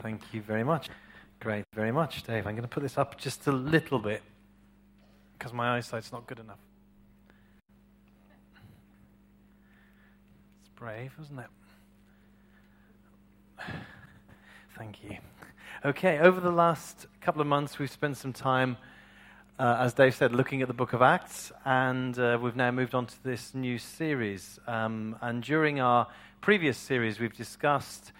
Thank you very much. Great, very much, Dave. I'm going to put this up just a little bit because my eyesight's not good enough. It's brave, isn't it? Thank you. Okay, over the last couple of months, we've spent some time, uh, as Dave said, looking at the book of Acts, and uh, we've now moved on to this new series. Um, and during our previous series, we've discussed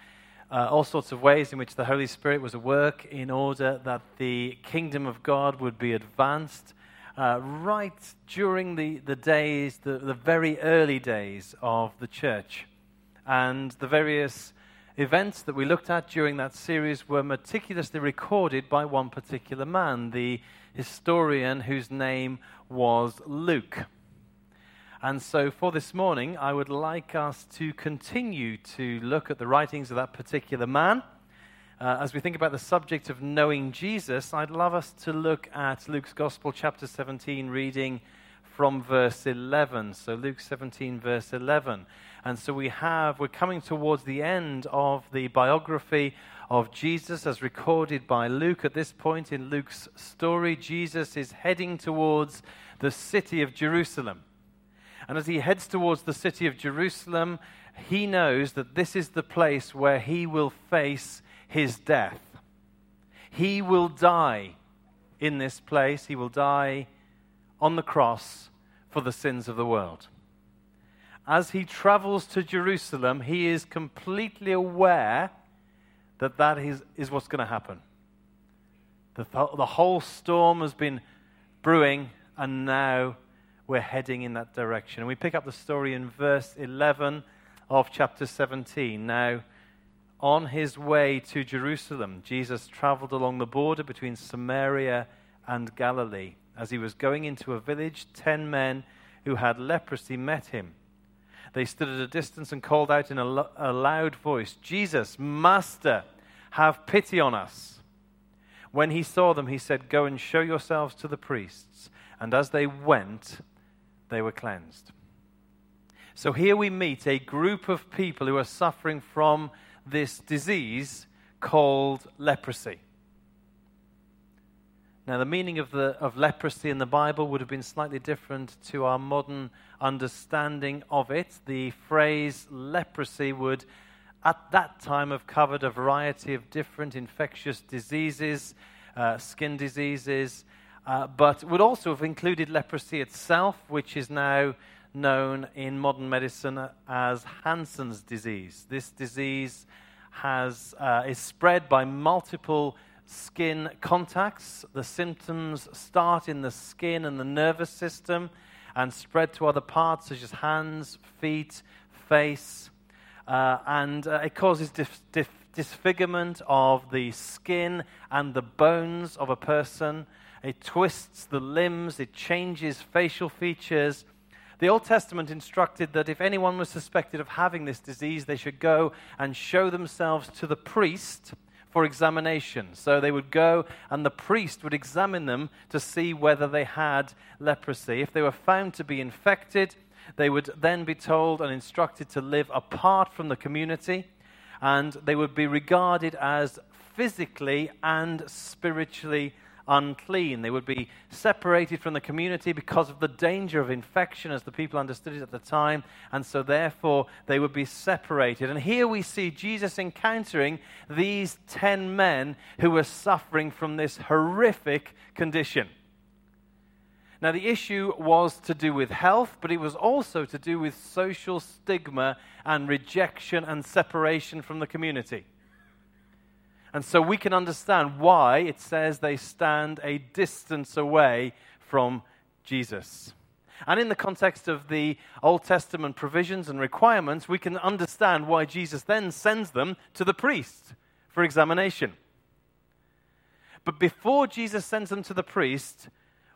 uh, all sorts of ways in which the Holy Spirit was at work in order that the kingdom of God would be advanced uh, right during the, the days, the, the very early days of the church. And the various events that we looked at during that series were meticulously recorded by one particular man, the historian whose name was Luke. And so, for this morning, I would like us to continue to look at the writings of that particular man. Uh, as we think about the subject of knowing Jesus, I'd love us to look at Luke's Gospel, chapter 17, reading from verse 11. So, Luke 17, verse 11. And so, we have, we're coming towards the end of the biography of Jesus as recorded by Luke. At this point in Luke's story, Jesus is heading towards the city of Jerusalem. And as he heads towards the city of Jerusalem, he knows that this is the place where he will face his death. He will die in this place. He will die on the cross for the sins of the world. As he travels to Jerusalem, he is completely aware that that is, is what's going to happen. The, the whole storm has been brewing, and now we're heading in that direction. And we pick up the story in verse 11 of chapter 17. Now, on his way to Jerusalem, Jesus traveled along the border between Samaria and Galilee. As he was going into a village, ten men who had leprosy met him. They stood at a distance and called out in a, lo- a loud voice, Jesus, Master, have pity on us. When he saw them, he said, Go and show yourselves to the priests. And as they went, they were cleansed. So here we meet a group of people who are suffering from this disease called leprosy. Now, the meaning of, the, of leprosy in the Bible would have been slightly different to our modern understanding of it. The phrase leprosy would, at that time, have covered a variety of different infectious diseases, uh, skin diseases, uh, but would also have included leprosy itself, which is now known in modern medicine as Hansen's disease. This disease has, uh, is spread by multiple skin contacts. The symptoms start in the skin and the nervous system and spread to other parts, such as hands, feet, face. Uh, and uh, it causes dif- dif- disfigurement of the skin and the bones of a person it twists the limbs, it changes facial features. The Old Testament instructed that if anyone was suspected of having this disease, they should go and show themselves to the priest for examination. So they would go and the priest would examine them to see whether they had leprosy. If they were found to be infected, they would then be told and instructed to live apart from the community, and they would be regarded as physically and spiritually unclean. They would be separated from the community because of the danger of infection, as the people understood it at the time, and so therefore they would be separated. And here we see Jesus encountering these ten men who were suffering from this horrific condition. Now, the issue was to do with health, but it was also to do with social stigma and rejection and separation from the community. And so we can understand why it says they stand a distance away from Jesus. And in the context of the Old Testament provisions and requirements, we can understand why Jesus then sends them to the priest for examination. But before Jesus sends them to the priest,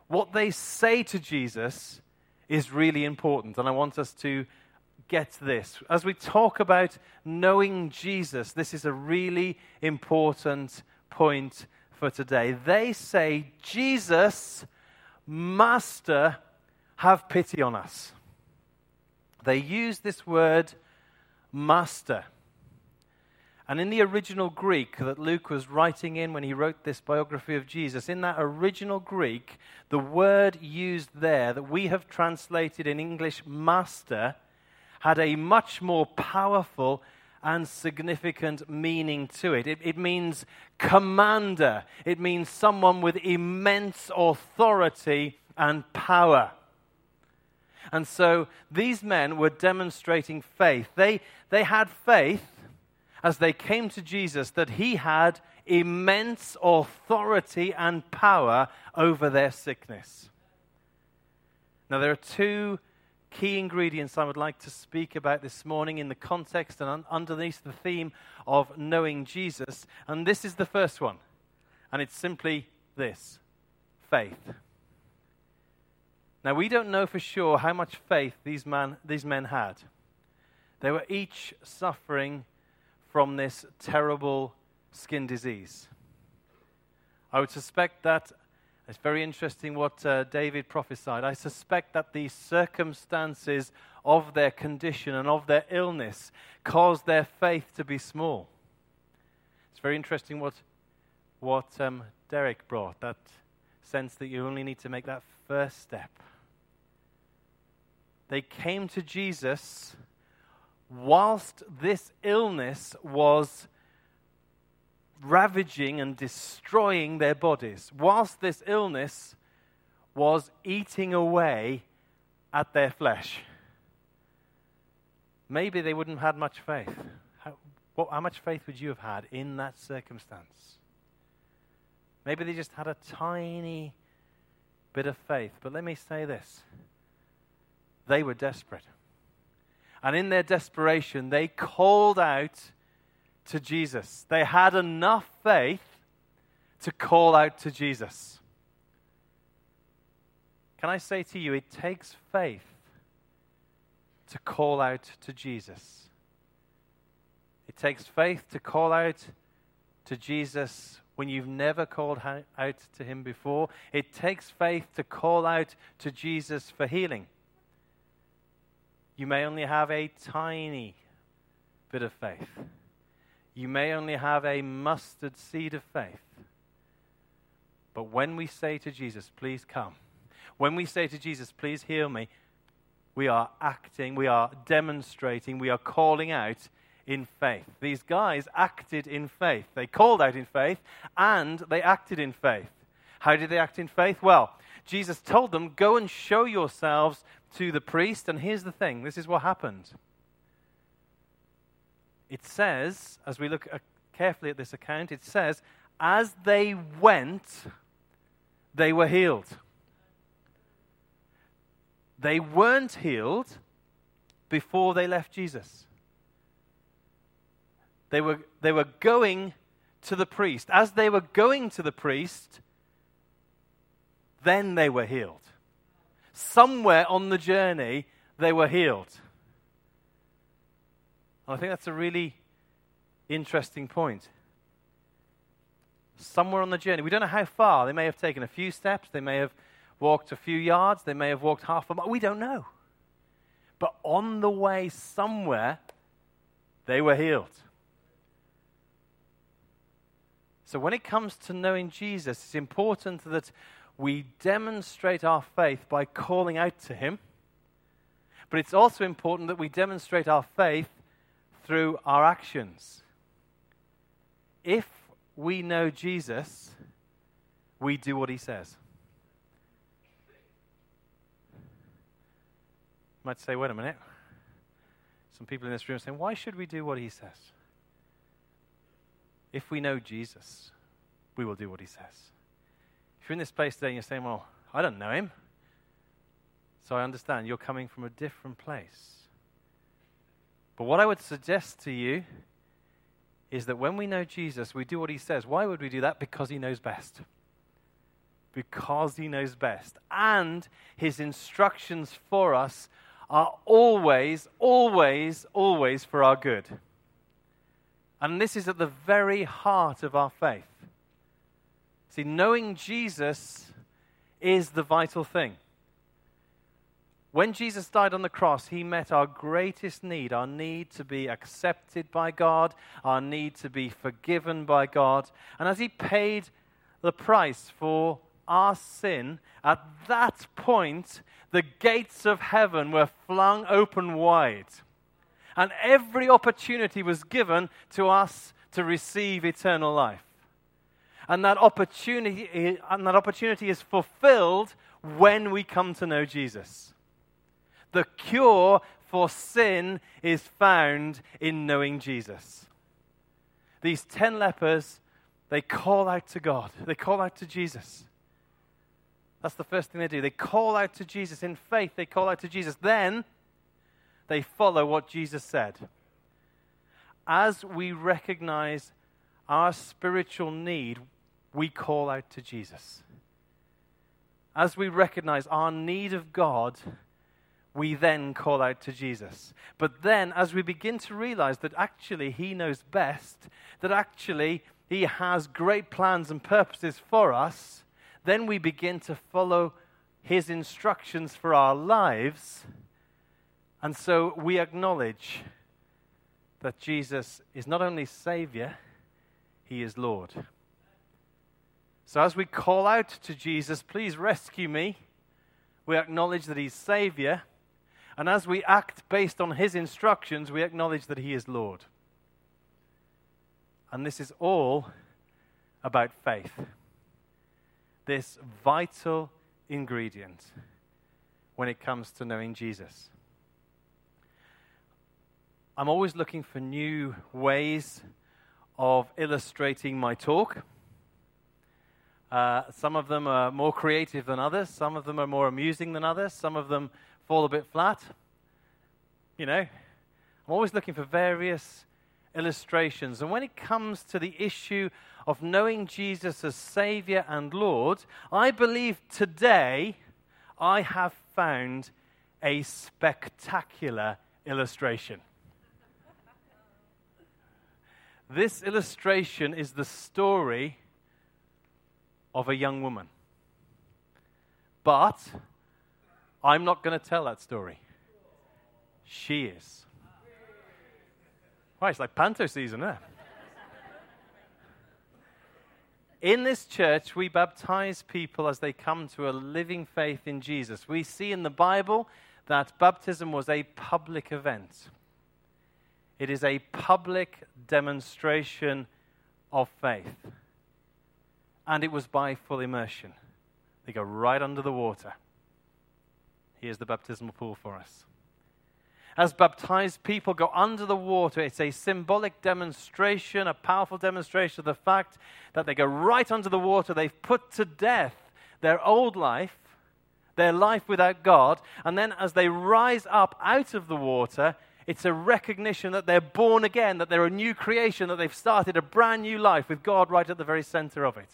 what they say to Jesus is really important. And I want us to get this. As we talk about knowing Jesus, this is a really important point for today. They say, Jesus, Master, have pity on us. They use this word, Master. And in the original Greek that Luke was writing in when he wrote this biography of Jesus, in that original Greek, the word used there that we have translated in English master had a much more powerful and significant meaning to it. it. It means commander, it means someone with immense authority and power. And so these men were demonstrating faith. They, they had faith as they came to Jesus that he had immense authority and power over their sickness. Now, there are two key ingredients I would like to speak about this morning in the context and un- underneath the theme of knowing Jesus. And this is the first one. And it's simply this faith. Now, we don't know for sure how much faith these, man, these men had. They were each suffering from this terrible skin disease. I would suspect that it's very interesting what uh, David prophesied. I suspect that the circumstances of their condition and of their illness caused their faith to be small. It's very interesting what, what um, Derek brought that sense that you only need to make that first step. They came to Jesus whilst this illness was ravaging and destroying their bodies, whilst this illness was eating away at their flesh. Maybe they wouldn't have had much faith. How, what, how much faith would you have had in that circumstance? Maybe they just had a tiny bit of faith. But let me say this they were desperate. And in their desperation, they called out to Jesus. They had enough faith to call out to Jesus. Can I say to you, it takes faith to call out to Jesus. It takes faith to call out to Jesus when you've never called out to him before. It takes faith to call out to Jesus for healing. You may only have a tiny bit of faith. You may only have a mustard seed of faith. But when we say to Jesus, please come, when we say to Jesus, please heal me, we are acting, we are demonstrating, we are calling out in faith. These guys acted in faith. They called out in faith and they acted in faith. How did they act in faith? Well, Jesus told them, Go and show yourselves to the priest. And here's the thing this is what happened. It says, as we look uh, carefully at this account, it says, as they went, they were healed. They weren't healed before they left Jesus. They were, they were going to the priest. As they were going to the priest, then they were healed somewhere on the journey, they were healed. And I think that's a really interesting point. Somewhere on the journey, we don't know how far. They may have taken a few steps, they may have walked a few yards, they may have walked half a mile. We don't know. But on the way somewhere, they were healed. So when it comes to knowing Jesus, it's important that we demonstrate our faith by calling out to Him. But it's also important that we demonstrate our faith through our actions. If we know Jesus, we do what He says. You might say, wait a minute. Some people in this room are saying, why should we do what He says? If we know Jesus, we will do what He says. If you're in this place today and you're saying, Well, I don't know him, so I understand you're coming from a different place. But what I would suggest to you is that when we know Jesus, we do what he says. Why would we do that? Because he knows best. Because he knows best. And his instructions for us are always, always, always for our good. And this is at the very heart of our faith. See, knowing Jesus is the vital thing. When Jesus died on the cross, he met our greatest need our need to be accepted by God, our need to be forgiven by God. And as he paid the price for our sin, at that point, the gates of heaven were flung open wide. And every opportunity was given to us to receive eternal life. And that opportunity, and that opportunity is fulfilled when we come to know Jesus. The cure for sin is found in knowing Jesus. These ten lepers, they call out to God, they call out to Jesus. That's the first thing they do. They call out to Jesus in faith, they call out to Jesus. Then they follow what Jesus said. As we recognize our spiritual need, we call out to Jesus. As we recognize our need of God, we then call out to Jesus. But then, as we begin to realize that actually He knows best, that actually He has great plans and purposes for us, then we begin to follow His instructions for our lives. And so we acknowledge that Jesus is not only Savior, He is Lord. So as we call out to Jesus, please rescue me, we acknowledge that He's Savior. And as we act based on His instructions, we acknowledge that He is Lord. And this is all about faith. This vital ingredient when it comes to knowing Jesus. I'm always looking for new ways of illustrating my talk. Uh, some of them are more creative than others. Some of them are more amusing than others. Some of them fall a bit flat. You know, I'm always looking for various illustrations. And when it comes to the issue of knowing Jesus as Savior and Lord, I believe today I have found a spectacular illustration. this illustration is the story of a young woman. But I'm not going to tell that story. She is. Right, it's like panto season, eh? In this church, we baptize people as they come to a living faith in Jesus. We see in the Bible that baptism was a public event, it is a public demonstration of faith and it was by full immersion. They go right under the water. Here's the baptismal pool for us. As baptized people go under the water, it's a symbolic demonstration, a powerful demonstration of the fact that they go right under the water. They've put to death their old life, their life without God, and then as they rise up out of the water, it's a recognition that they're born again, that they're a new creation, that they've started a brand new life with God right at the very center of it.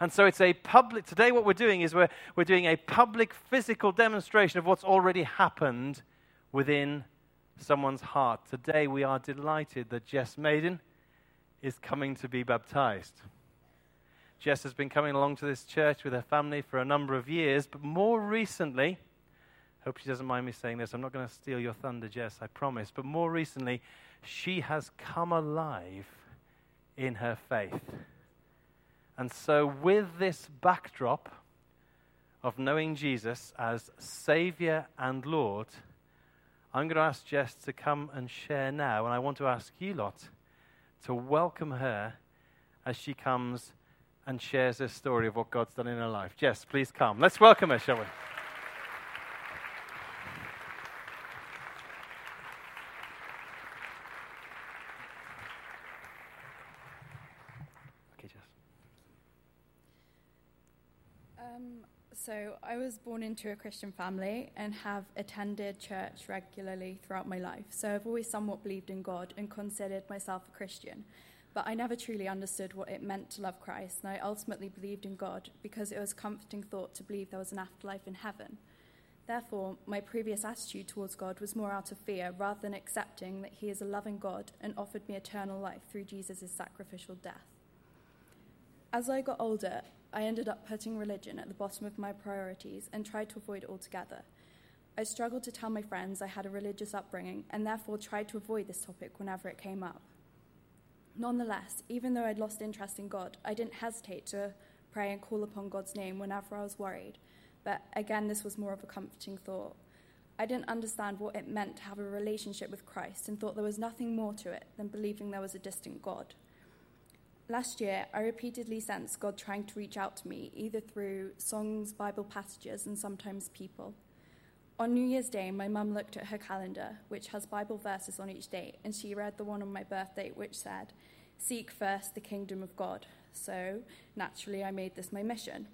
And so it's a public, today what we're doing is we're, we're doing a public physical demonstration of what's already happened within someone's heart. Today we are delighted that Jess Maiden is coming to be baptized. Jess has been coming along to this church with her family for a number of years, but more recently, hope she doesn't mind me saying this, I'm not going to steal your thunder, Jess, I promise, but more recently, she has come alive in her faith. And so, with this backdrop of knowing Jesus as Savior and Lord, I'm going to ask Jess to come and share now. And I want to ask you lot to welcome her as she comes and shares her story of what God's done in her life. Jess, please come. Let's welcome her, shall we? So, I was born into a Christian family and have attended church regularly throughout my life. So, I've always somewhat believed in God and considered myself a Christian. But I never truly understood what it meant to love Christ, and I ultimately believed in God because it was a comforting thought to believe there was an afterlife in heaven. Therefore, my previous attitude towards God was more out of fear rather than accepting that He is a loving God and offered me eternal life through Jesus' sacrificial death. As I got older, I ended up putting religion at the bottom of my priorities and tried to avoid it altogether. I struggled to tell my friends I had a religious upbringing and therefore tried to avoid this topic whenever it came up. Nonetheless, even though I'd lost interest in God, I didn't hesitate to pray and call upon God's name whenever I was worried. But again, this was more of a comforting thought. I didn't understand what it meant to have a relationship with Christ and thought there was nothing more to it than believing there was a distant God. Last year, I repeatedly sensed God trying to reach out to me, either through songs, Bible passages, and sometimes people. On New Year's Day, my mum looked at her calendar, which has Bible verses on each day, and she read the one on my birthday, which said, Seek first the kingdom of God. So, naturally, I made this my mission.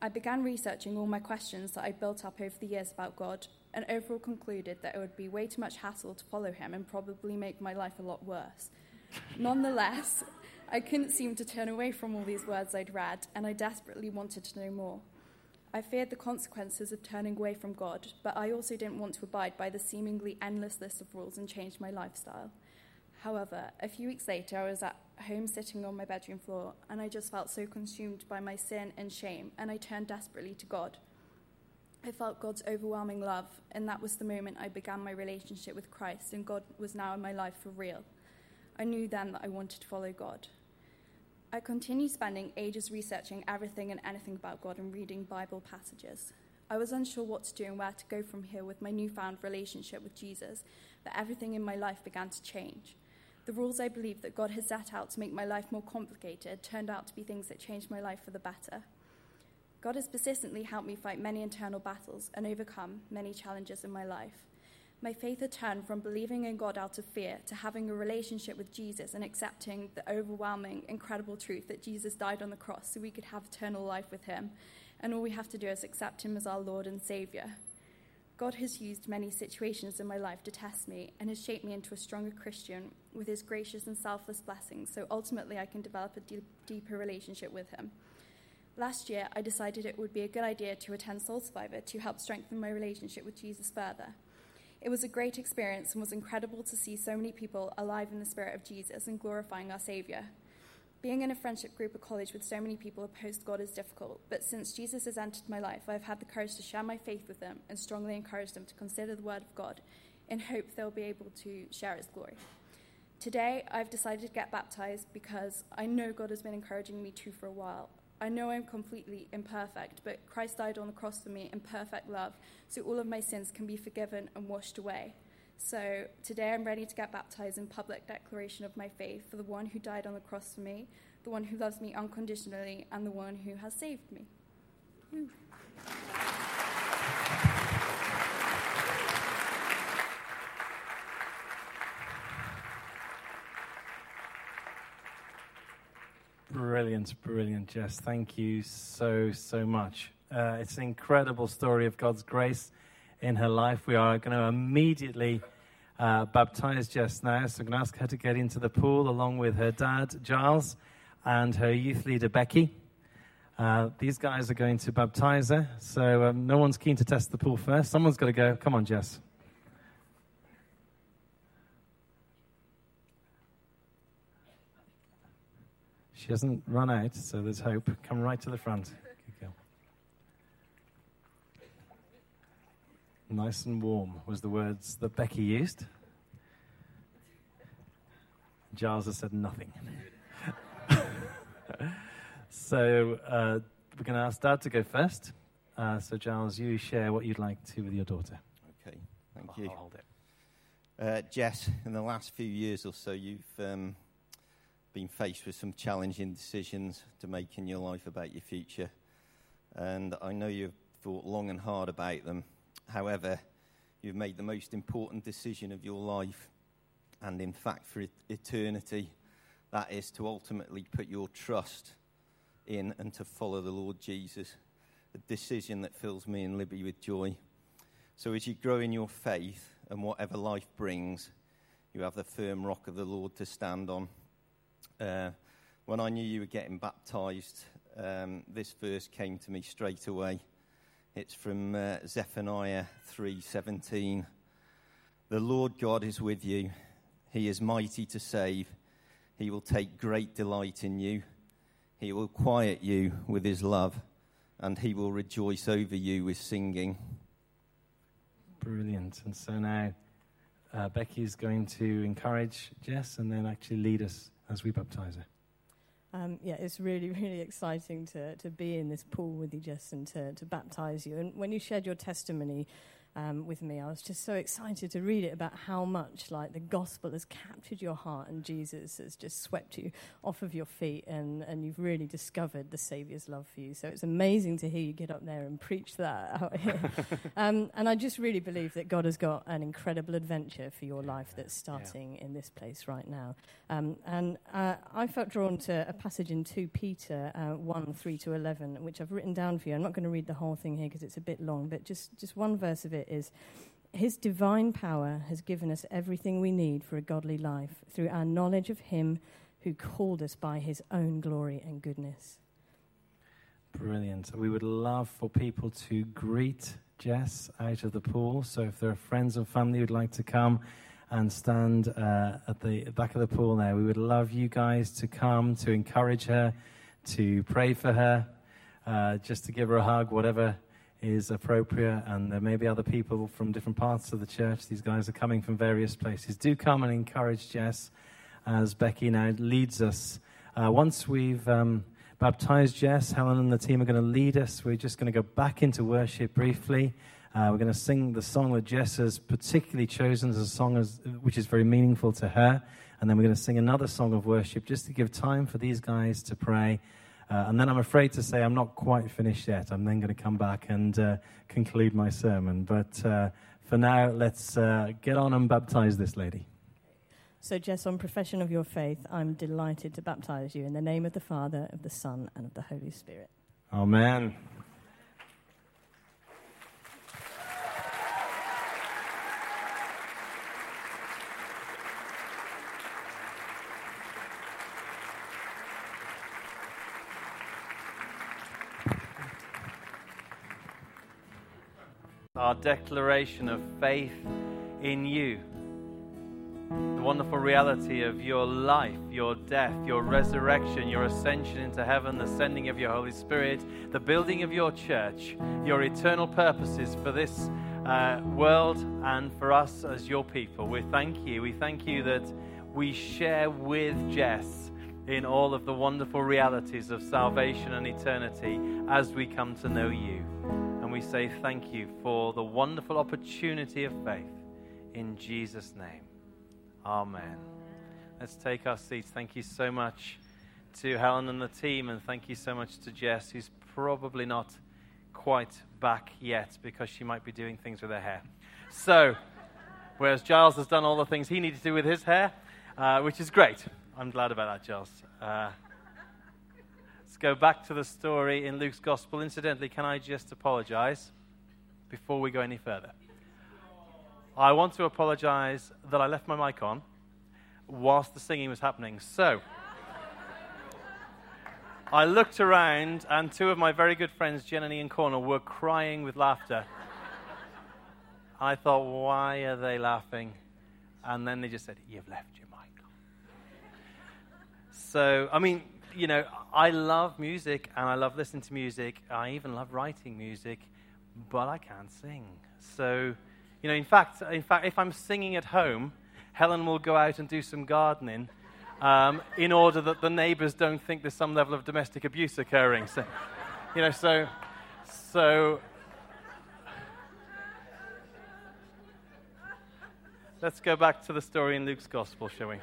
I began researching all my questions that I'd built up over the years about God, and overall concluded that it would be way too much hassle to follow him and probably make my life a lot worse. Nonetheless, I couldn't seem to turn away from all these words I'd read, and I desperately wanted to know more. I feared the consequences of turning away from God, but I also didn't want to abide by the seemingly endless list of rules and change my lifestyle. However, a few weeks later, I was at home sitting on my bedroom floor, and I just felt so consumed by my sin and shame, and I turned desperately to God. I felt God's overwhelming love, and that was the moment I began my relationship with Christ, and God was now in my life for real. I knew then that I wanted to follow God. I continued spending ages researching everything and anything about God and reading Bible passages. I was unsure what to do and where to go from here with my newfound relationship with Jesus, but everything in my life began to change. The rules I believed that God had set out to make my life more complicated turned out to be things that changed my life for the better. God has persistently helped me fight many internal battles and overcome many challenges in my life. My faith had turned from believing in God out of fear to having a relationship with Jesus and accepting the overwhelming, incredible truth that Jesus died on the cross so we could have eternal life with Him. And all we have to do is accept Him as our Lord and Savior. God has used many situations in my life to test me and has shaped me into a stronger Christian with His gracious and selfless blessings, so ultimately I can develop a deep, deeper relationship with Him. Last year, I decided it would be a good idea to attend Soul Survivor to help strengthen my relationship with Jesus further. It was a great experience and was incredible to see so many people alive in the spirit of Jesus and glorifying our Saviour. Being in a friendship group at college with so many people opposed God is difficult, but since Jesus has entered my life, I've had the courage to share my faith with them and strongly encourage them to consider the Word of God in hope they'll be able to share His glory. Today, I've decided to get baptized because I know God has been encouraging me to for a while, I know I'm completely imperfect, but Christ died on the cross for me in perfect love, so all of my sins can be forgiven and washed away. So today I'm ready to get baptized in public declaration of my faith for the one who died on the cross for me, the one who loves me unconditionally, and the one who has saved me. Woo. Brilliant, brilliant, Jess. Thank you so, so much. Uh, it's an incredible story of God's grace in her life. We are going to immediately uh, baptize Jess now. So I'm going to ask her to get into the pool along with her dad, Giles, and her youth leader, Becky. Uh, these guys are going to baptize her. So um, no one's keen to test the pool first. Someone's got to go. Come on, Jess. She hasn't run out, so there's hope. Come right to the front. Nice and warm was the words that Becky used. Giles has said nothing. so uh, we're going to ask Dad to go first. Uh, so Giles, you share what you'd like to with your daughter. Okay, thank you. hold it. Uh, Jess, in the last few years or so, you've um, been faced with some challenging decisions to make in your life about your future. And I know you've thought long and hard about them. However, you've made the most important decision of your life, and in fact, for eternity. That is to ultimately put your trust in and to follow the Lord Jesus. A decision that fills me and Libby with joy. So, as you grow in your faith and whatever life brings, you have the firm rock of the Lord to stand on. Uh, when I knew you were getting baptized, um, this verse came to me straight away. It's from uh, Zephaniah 3:17. The Lord God is with you. He is mighty to save. He will take great delight in you. He will quiet you with his love, and he will rejoice over you with singing. Brilliant. And so now uh, Becky is going to encourage Jess and then actually lead us as we baptize her. Um, yeah, it's really, really exciting to, to be in this pool with you, Jess, and to, to baptize you. And when you shared your testimony, um, with me. I was just so excited to read it about how much like the gospel has captured your heart and Jesus has just swept you off of your feet and, and you've really discovered the Saviour's love for you. So it's amazing to hear you get up there and preach that out here. um, and I just really believe that God has got an incredible adventure for your life that's starting yeah. in this place right now. Um, and uh, I felt drawn to a passage in 2 Peter uh, 1 3 to 11, which I've written down for you. I'm not going to read the whole thing here because it's a bit long, but just, just one verse of it is His divine power has given us everything we need for a godly life through our knowledge of Him who called us by His own glory and goodness. Brilliant. We would love for people to greet Jess out of the pool. So if there are friends and family who'd like to come and stand uh, at the back of the pool there, we would love you guys to come to encourage her, to pray for her, uh, just to give her a hug, whatever is appropriate, and there may be other people from different parts of the church. These guys are coming from various places. Do come and encourage Jess as Becky now leads us. Uh, once we've um, baptized Jess, Helen and the team are going to lead us. We're just going to go back into worship briefly. Uh, we're going to sing the song that Jess has particularly chosen as a song as, which is very meaningful to her. And then we're going to sing another song of worship just to give time for these guys to pray. Uh, and then I'm afraid to say I'm not quite finished yet. I'm then going to come back and uh, conclude my sermon. But uh, for now, let's uh, get on and baptize this lady. So, Jess, on profession of your faith, I'm delighted to baptize you in the name of the Father, of the Son, and of the Holy Spirit. Amen. Our declaration of faith in you. The wonderful reality of your life, your death, your resurrection, your ascension into heaven, the sending of your Holy Spirit, the building of your church, your eternal purposes for this uh, world and for us as your people. We thank you. We thank you that we share with Jess in all of the wonderful realities of salvation and eternity as we come to know you we say thank you for the wonderful opportunity of faith. In Jesus' name. Amen. Let's take our seats. Thank you so much to Helen and the team, and thank you so much to Jess, who's probably not quite back yet because she might be doing things with her hair. So, whereas Giles has done all the things he needed to do with his hair, uh, which is great. I'm glad about that, Giles. Uh, go back to the story in Luke's Gospel. Incidentally, can I just apologize before we go any further? I want to apologize that I left my mic on whilst the singing was happening. So, I looked around, and two of my very good friends, Jen and Ian were crying with laughter. I thought, why are they laughing? And then they just said, You've left your mic on. So, I mean, you know, I love music and I love listening to music. I even love writing music, but I can't sing. So, you know, in fact, in fact, if I'm singing at home, Helen will go out and do some gardening um, in order that the neighbors don't think there's some level of domestic abuse occurring. So, you know, so, so. Let's go back to the story in Luke's Gospel, shall we?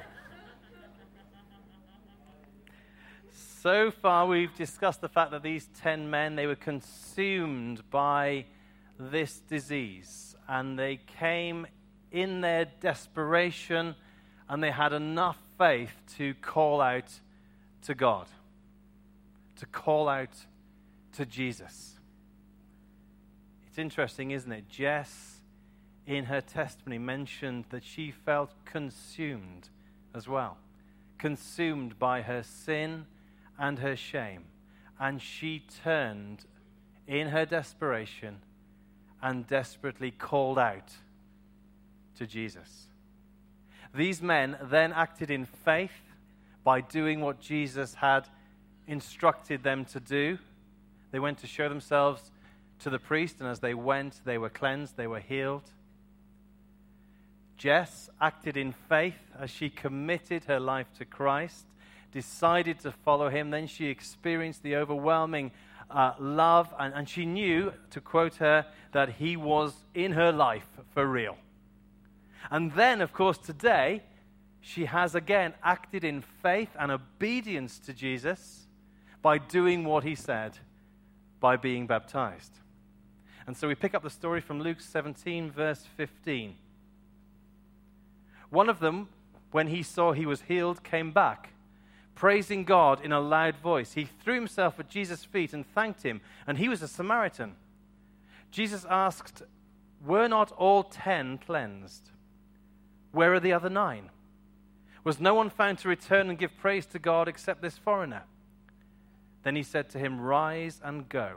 So far, we've discussed the fact that these 10 men, they were consumed by this disease. And they came in their desperation and they had enough faith to call out to God, to call out to Jesus. It's interesting, isn't it? Jess, in her testimony, mentioned that she felt consumed as well, consumed by her sin and her shame. And she turned in her desperation and desperately called out to Jesus. These men then acted in faith by doing what Jesus had instructed them to do. They went to show themselves to the priest, and as they went, they were cleansed, they were healed. Jess acted in faith as she committed her life to Christ, decided to follow him. Then she experienced the overwhelming uh, love, and, and she knew, to quote her, that he was in her life for real. And then, of course, today, she has again acted in faith and obedience to Jesus by doing what he said, by being baptized. And so we pick up the story from Luke 17, verse 15. One of them, when he saw he was healed, came back, praising God in a loud voice. He threw himself at Jesus' feet and thanked him, and he was a Samaritan. Jesus asked, Were not all ten cleansed? Where are the other nine? Was no one found to return and give praise to God except this foreigner? Then he said to him, Rise and go.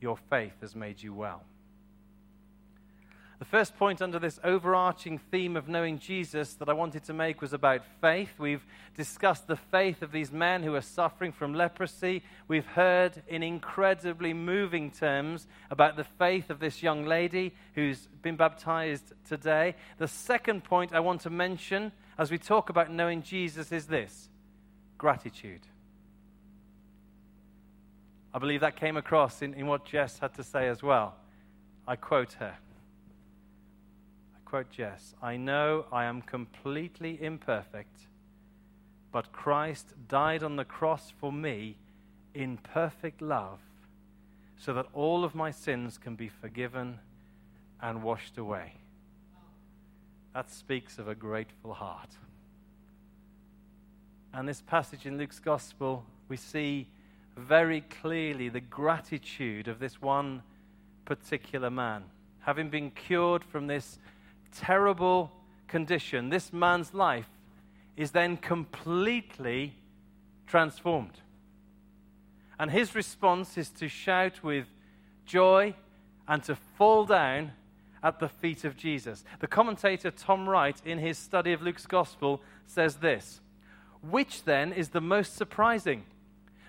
Your faith has made you well. The first point under this overarching theme of knowing Jesus that I wanted to make was about faith. We've discussed the faith of these men who are suffering from leprosy. We've heard in incredibly moving terms about the faith of this young lady who's been baptized today. The second point I want to mention as we talk about knowing Jesus is this gratitude. I believe that came across in, in what Jess had to say as well. I quote her quote Jess I know I am completely imperfect, but Christ died on the cross for me in perfect love so that all of my sins can be forgiven and washed away. That speaks of a grateful heart. And this passage in Luke's Gospel, we see very clearly the gratitude of this one particular man. Having been cured from this terrible condition, this man's life is then completely transformed. And his response is to shout with joy and to fall down at the feet of Jesus. The commentator Tom Wright, in his study of Luke's gospel, says this Which then is the most surprising?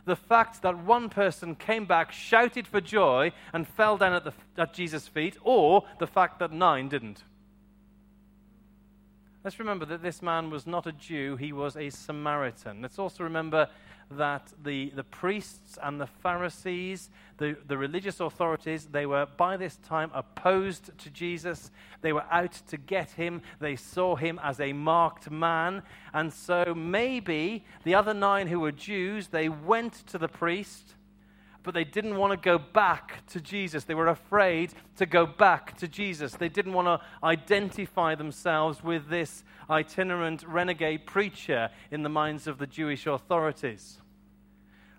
The fact that one person came back, shouted for joy, and fell down at, the, at Jesus' feet, or the fact that nine didn't? Let's remember that this man was not a Jew, he was a Samaritan. Let's also remember that the, the priests and the Pharisees, the, the religious authorities, they were by this time opposed to Jesus. They were out to get him. They saw him as a marked man. And so maybe the other nine who were Jews, they went to the priest but they didn't want to go back to Jesus. They were afraid to go back to Jesus. They didn't want to identify themselves with this itinerant renegade preacher in the minds of the Jewish authorities.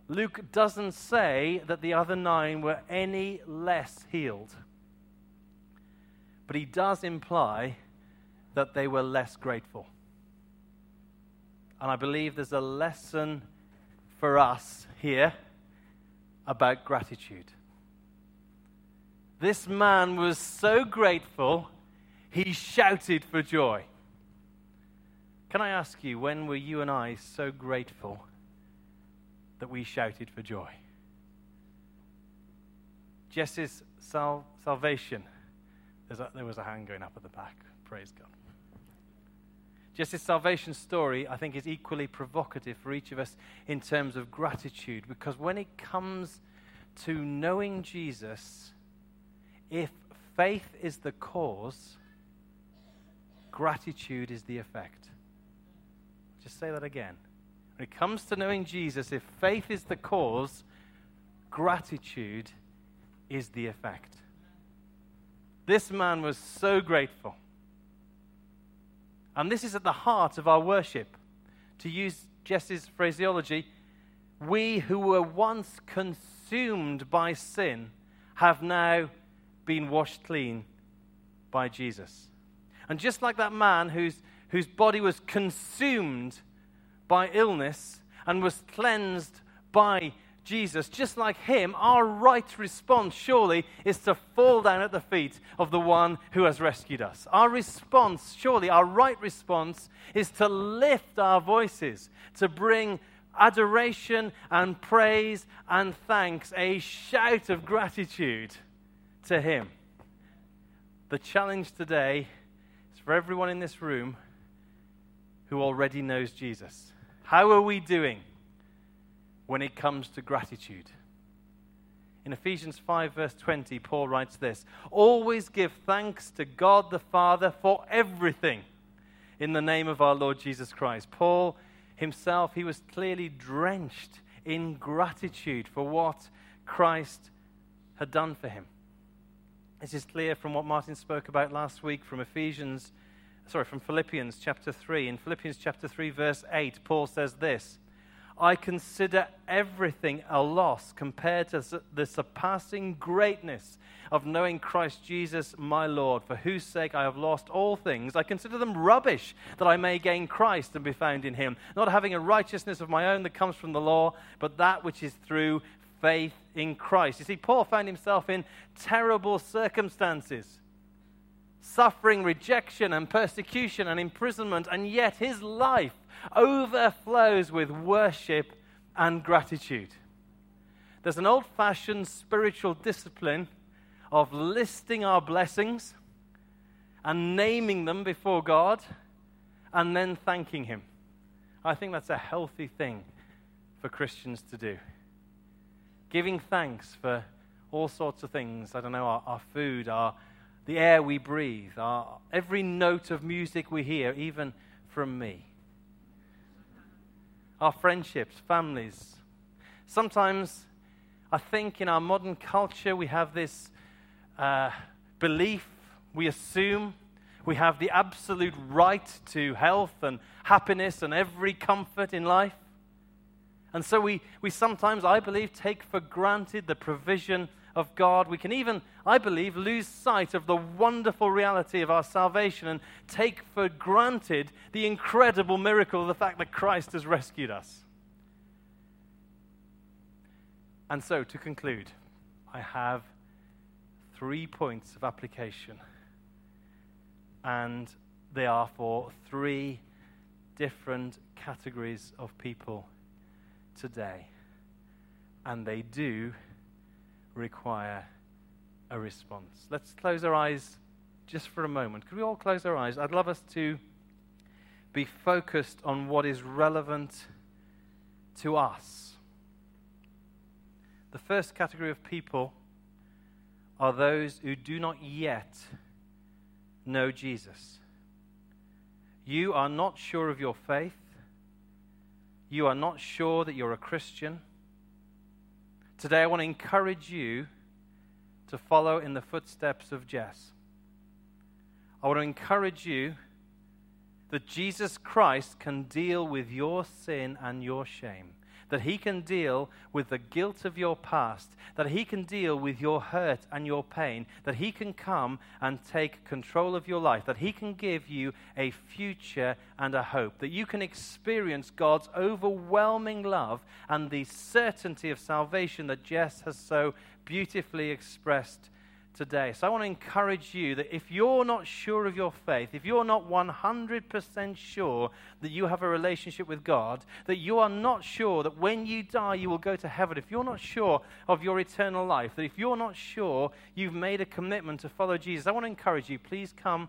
Luke doesn't say that the other nine were any less healed, but he does imply that they were less grateful. And I believe there's a lesson for us here about gratitude. This man was so grateful, he shouted for joy. Can I ask you, when were you and I so grateful that we shouted for joy? Jess's sal- salvation. A, there was a hand going up at the back. Praise God. Jess's salvation story, I think, is equally provocative for each of us in terms of gratitude because when it comes to knowing Jesus, if faith is the cause, gratitude is the effect. Just say that again. When it comes to knowing Jesus, if faith is the cause, gratitude is the effect. This man was so grateful. And this is at the heart of our worship. To use Jess's phraseology, we who were once consumed by sin have now been washed clean by Jesus. And just like that man whose, whose body was consumed by illness and was cleansed by Jesus, just like him, our right response surely is to fall down at the feet of the one who has rescued us. Our response, surely, our right response is to lift our voices, to bring adoration and praise and thanks, a shout of gratitude to him. The challenge today is for everyone in this room who already knows Jesus. How are we doing when it comes to gratitude? In Ephesians 5, verse 20, Paul writes this Always give thanks to God the Father for everything in the name of our Lord Jesus Christ. Paul himself, he was clearly drenched in gratitude for what Christ had done for him. This is clear from what Martin spoke about last week from Ephesians, sorry, from Philippians chapter 3. In Philippians chapter 3, verse 8, Paul says this I consider everything a loss compared to the surpassing greatness of knowing Christ Jesus my Lord, for whose sake I have lost all things. I consider them rubbish that I may gain Christ and be found in him, not having a righteousness of my own that comes from the law, but that which is through faith in Christ. You see, Paul found himself in terrible circumstances suffering rejection and persecution and imprisonment, and yet his life overflows with worship and gratitude. There's an old fashioned spiritual discipline of listing our blessings and naming them before God and then thanking Him. I think that's a healthy thing for Christians to do. Giving thanks for all sorts of things. I don't know, our, our food, our, the air we breathe, our, every note of music we hear, even from me our friendships, families. Sometimes I think in our modern culture we have this uh, belief, we assume we have the absolute right to health and happiness and every comfort in life. And so we, we sometimes, I believe, take for granted the provision of God. We can even, I believe, lose sight of the wonderful reality of our salvation and take for granted the incredible miracle of the fact that Christ has rescued us. And so, to conclude, I have three points of application. And they are for three different categories of people today. And they do require a response. Let's close our eyes just for a moment. Could we all close our eyes? I'd love us to be focused on what is relevant to us. The first category of people are those who do not yet know Jesus. You are not sure of your faith. You are not sure that you're a Christian. Today, I want to encourage you to follow in the footsteps of Jess. I want to encourage you that Jesus Christ can deal with your sin and your shame that He can deal with the guilt of your past, that He can deal with your hurt and your pain, that He can come and take control of your life, that He can give you a future and a hope, that you can experience God's overwhelming love and the certainty of salvation that Jess has so beautifully expressed today. So I want to encourage you that if you're not sure of your faith, if you're not 100% sure that you have a relationship with God, that you are not sure that when you die you will go to heaven, if you're not sure of your eternal life, that if you're not sure you've made a commitment to follow Jesus, I want to encourage you, please come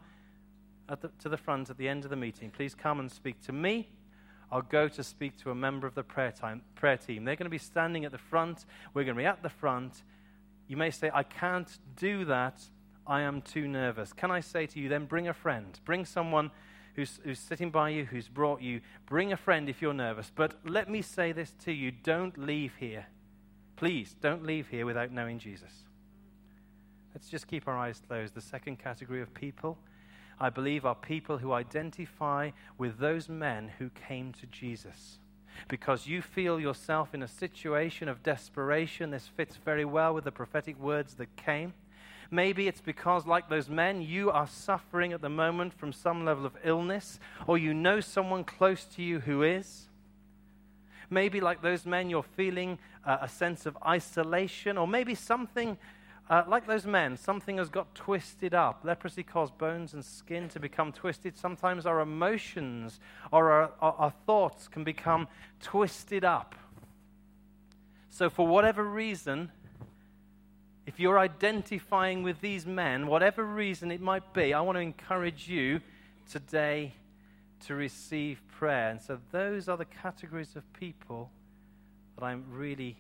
the, to the front at the end of the meeting. Please come and speak to me. I'll go to speak to a member of the prayer, time, prayer team. They're going to be standing at the front. We're going to be at the front you may say, I can't do that. I am too nervous. Can I say to you, then bring a friend? Bring someone who's, who's sitting by you, who's brought you. Bring a friend if you're nervous. But let me say this to you don't leave here. Please, don't leave here without knowing Jesus. Let's just keep our eyes closed. The second category of people, I believe, are people who identify with those men who came to Jesus because you feel yourself in a situation of desperation. This fits very well with the prophetic words that came. Maybe it's because, like those men, you are suffering at the moment from some level of illness, or you know someone close to you who is. Maybe, like those men, you're feeling uh, a sense of isolation, or maybe something uh, like those men, something has got twisted up. Leprosy caused bones and skin to become twisted. Sometimes our emotions or our, our, our thoughts can become twisted up. So, for whatever reason, if you're identifying with these men, whatever reason it might be, I want to encourage you today to receive prayer. And so those are the categories of people that I'm really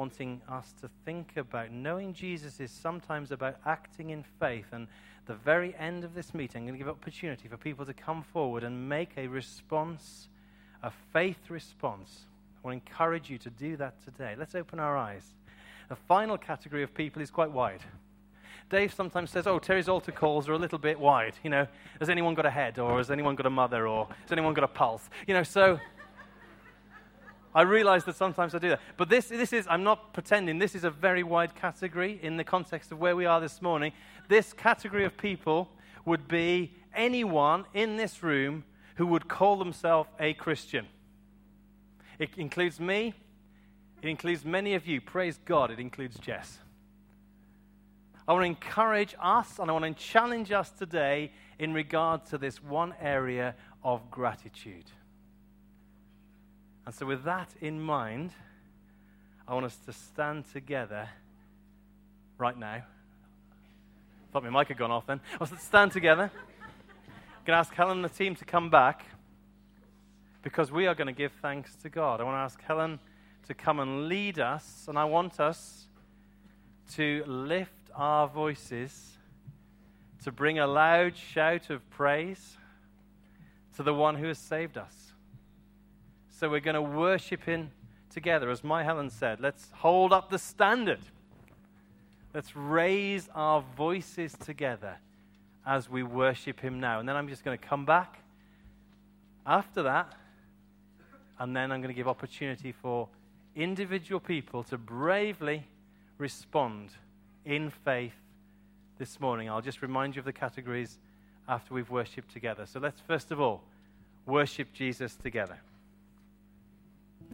wanting us to think about. Knowing Jesus is sometimes about acting in faith. And the very end of this meeting, I'm going to give opportunity for people to come forward and make a response, a faith response. I want to encourage you to do that today. Let's open our eyes. The final category of people is quite wide. Dave sometimes says, Oh, Terry's altar calls are a little bit wide. You know, has anyone got a head? Or has anyone got a mother? Or has anyone got a pulse? You know, so I realize that sometimes I do that. But this, this is, I'm not pretending, this is a very wide category in the context of where we are this morning. This category of people would be anyone in this room who would call themselves a Christian. It includes me, it includes many of you. Praise God, it includes Jess. I want to encourage us and I want to challenge us today in regard to this one area of gratitude. And so, with that in mind, I want us to stand together right now. Thought my mic had gone off then. I want us to stand together. I'm going to ask Helen and the team to come back because we are going to give thanks to God. I want to ask Helen to come and lead us, and I want us to lift our voices to bring a loud shout of praise to the one who has saved us. So we're going to worship Him together. As my Helen said, let's hold up the standard. Let's raise our voices together as we worship Him now. And then I'm just going to come back after that, and then I'm going to give opportunity for individual people to bravely respond in faith this morning. I'll just remind you of the categories after we've worshipped together. So let's first of all worship Jesus together.